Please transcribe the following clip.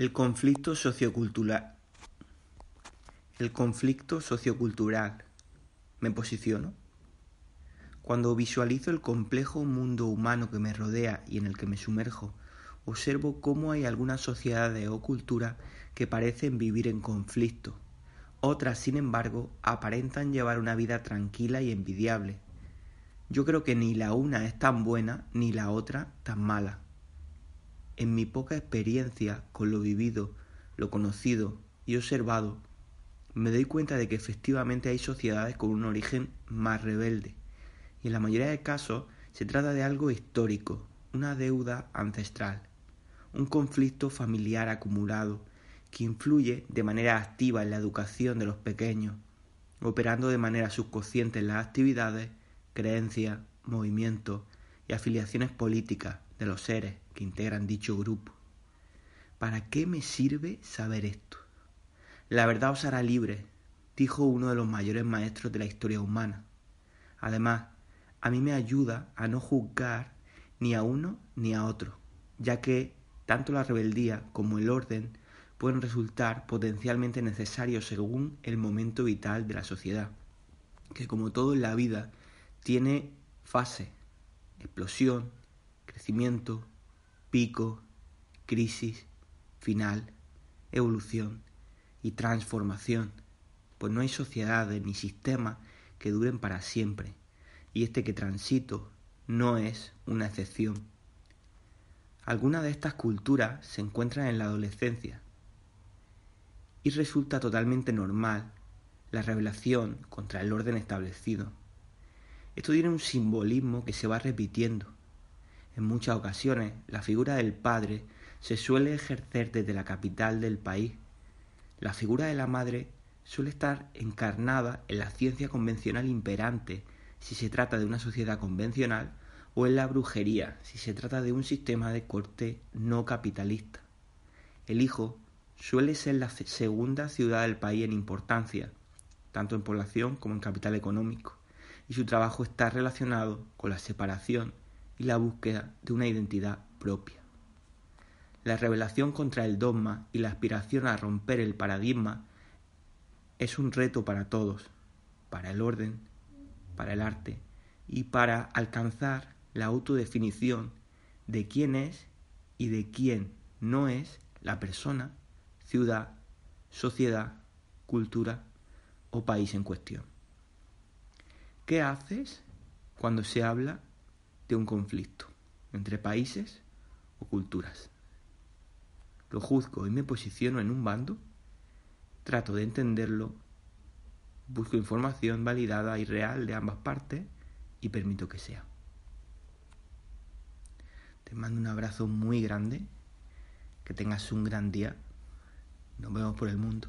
El conflicto sociocultural. El conflicto sociocultural. Me posiciono. Cuando visualizo el complejo mundo humano que me rodea y en el que me sumerjo, observo cómo hay algunas sociedades o culturas que parecen vivir en conflicto. Otras, sin embargo, aparentan llevar una vida tranquila y envidiable. Yo creo que ni la una es tan buena ni la otra tan mala. En mi poca experiencia con lo vivido, lo conocido y observado, me doy cuenta de que efectivamente hay sociedades con un origen más rebelde, y en la mayoría de casos se trata de algo histórico, una deuda ancestral, un conflicto familiar acumulado que influye de manera activa en la educación de los pequeños, operando de manera subconsciente en las actividades, creencias, movimientos y afiliaciones políticas de los seres que integran dicho grupo. ¿Para qué me sirve saber esto? La verdad os hará libre, dijo uno de los mayores maestros de la historia humana. Además, a mí me ayuda a no juzgar ni a uno ni a otro, ya que tanto la rebeldía como el orden pueden resultar potencialmente necesarios según el momento vital de la sociedad, que como todo en la vida tiene fase, explosión, crecimiento, pico, crisis, final, evolución y transformación, pues no hay sociedades ni sistemas que duren para siempre, y este que transito no es una excepción. Algunas de estas culturas se encuentran en la adolescencia, y resulta totalmente normal la revelación contra el orden establecido. Esto tiene un simbolismo que se va repitiendo en muchas ocasiones, la figura del padre se suele ejercer desde la capital del país. La figura de la madre suele estar encarnada en la ciencia convencional imperante, si se trata de una sociedad convencional, o en la brujería, si se trata de un sistema de corte no capitalista. El hijo suele ser la segunda ciudad del país en importancia, tanto en población como en capital económico, y su trabajo está relacionado con la separación y la búsqueda de una identidad propia. La revelación contra el dogma y la aspiración a romper el paradigma es un reto para todos, para el orden, para el arte y para alcanzar la autodefinición de quién es y de quién no es la persona, ciudad, sociedad, cultura o país en cuestión. ¿Qué haces cuando se habla de un conflicto entre países o culturas. Lo juzgo y me posiciono en un bando, trato de entenderlo, busco información validada y real de ambas partes y permito que sea. Te mando un abrazo muy grande, que tengas un gran día. Nos vemos por el mundo.